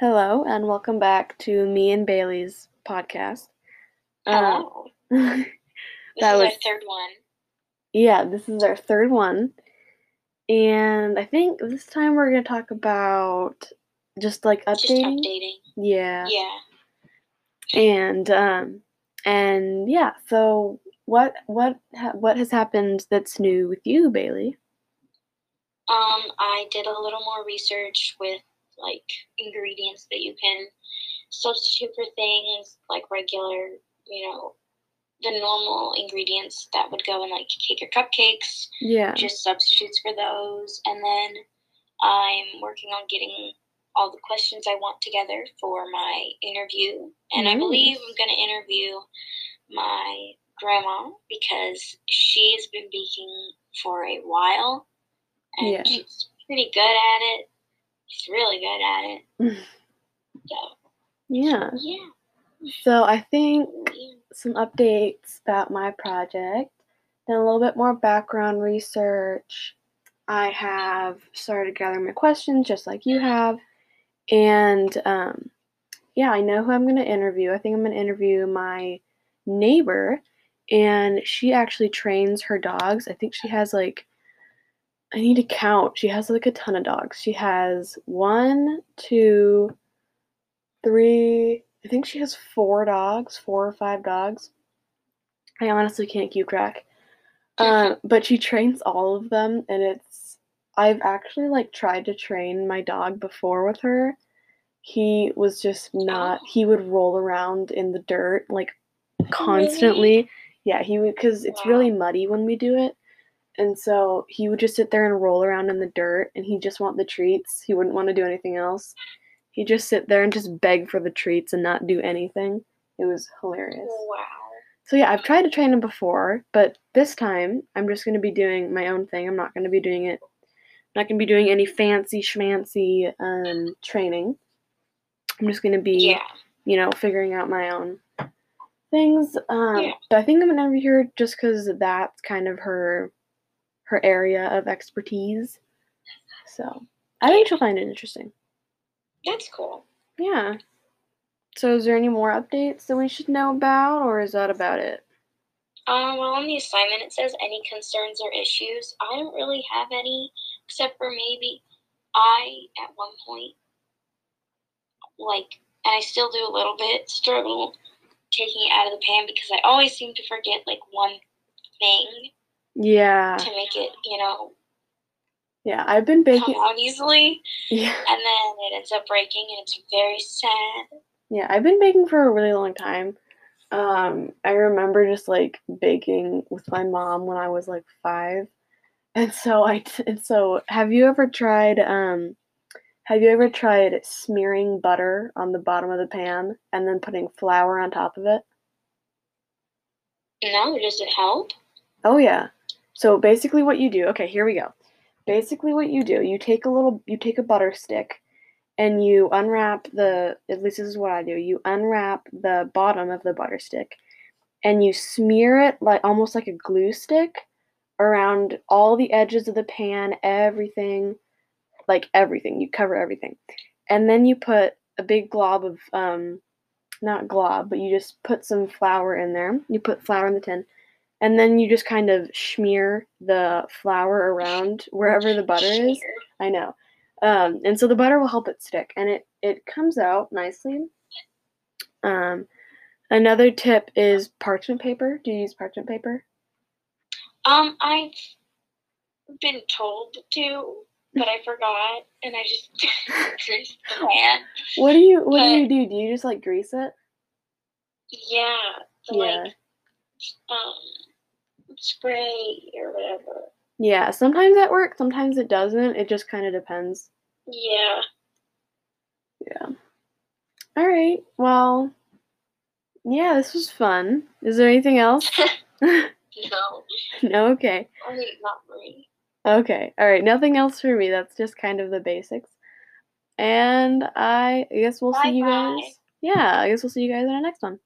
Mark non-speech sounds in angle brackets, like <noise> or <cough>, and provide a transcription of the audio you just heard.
Hello, and welcome back to me and Baylee's podcast. Uh, Hello. <laughs> This that is was our third one. yeah, this is our third one, and I think this time we're gonna talk about just like Just updating. updating. Yeah, Yeah. and um, and yeah. So what what ha- what has happened that's new with you, Baylee? Um, I did a little more research with like ingredients that you can substitute for things like regular, you know, the normal ingredients that would go in like cake or cupcakes, Yeah, just substitutes for those. And then I'm working on getting all the questions I want together for my interview. And I believe I'm going to interview my grandma because she's been baking for a while and Yeah. she's pretty good at it. She's really good at it. So, yeah. yeah. So I think some updates about my project, then a little bit more background research. I have started gathering my questions just like you have. And um, yeah, I know who I'm going to interview. I think I'm going to interview my neighbor, and she actually trains her dogs. I think she has like, I need to count. She has like a ton of dogs. She has one, two, three, I think she has four dogs, four or five dogs. I honestly can't keep track. Um, but she trains all of them, and it's. I've actually like tried to train my dog before with her. He was just not. Oh. He would roll around in the dirt like constantly. Yeah, he would because it's really muddy when we do it, and so he would just sit there and roll around in the dirt, and he just want the treats. He wouldn't want to do anything else. He'd just sit there and just beg for the treats and not do anything. It was hilarious. Wow. So yeah, I've tried to train him before, but this time I'm just gonna be doing my own thing. I'm not gonna be doing it. I'm not gonna be doing any fancy schmancy um, training. I'm just gonna be, Yeah. you know, figuring out my own things. Um, Yeah. But I think I'm gonna interview her just because that's kind of her her area of expertise. So I think she'll find it interesting. That's cool. Yeah. So is there any more updates that we should know about, or is that about it? Um, well, on the assignment it says any concerns or issues. I don't really have any, except for maybe I, at one point, like, and I still do a little bit, struggle taking it out of the pan because I always seem to forget, like, one thing Yeah. to make it, you know, Yeah, I've been baking come out easily. Yeah, And then it ends up breaking, and it's very sad. yeah, I've been baking for a really long time. Um, I remember just like baking with my mom when I was like five, and so I t- and so have you ever tried um, have you ever tried smearing butter on the bottom of the pan and then putting flour on top of it? No, does it help? Oh yeah. So basically what you do, okay, here we go. Basically what you do, you take a little you take a butter stick and you unwrap the at least this is what I do. You unwrap the bottom of the butter stick and you smear it like almost like a glue stick around all the edges of the pan, everything, like everything. You cover everything. And then you put a big glob of um not glob, but you just put some flour in there. You put flour in the tin and then you just kind of smear the flour around wherever the butter is. I know. Um, and so the butter will help it stick, and it it comes out nicely. Um, another tip is parchment paper. Do you use parchment paper? Um, I've been told to, but I forgot, and I just <laughs> greased the pan. What do you What do you do? Do you just like grease it? Yeah, the, Yeah. like um spray or whatever. Yeah. Sometimes that works. Sometimes it doesn't. It just kind of depends. Yeah. Yeah. All right. Well. Yeah, this was fun. Is there anything else? <laughs> <laughs> No, <laughs> no. Okay. only not for me. Okay. All right. Nothing else for me. That's just kind of the basics. And I, I guess we'll see you Bye-bye. guys. Yeah, I guess we'll see you guys in our next one.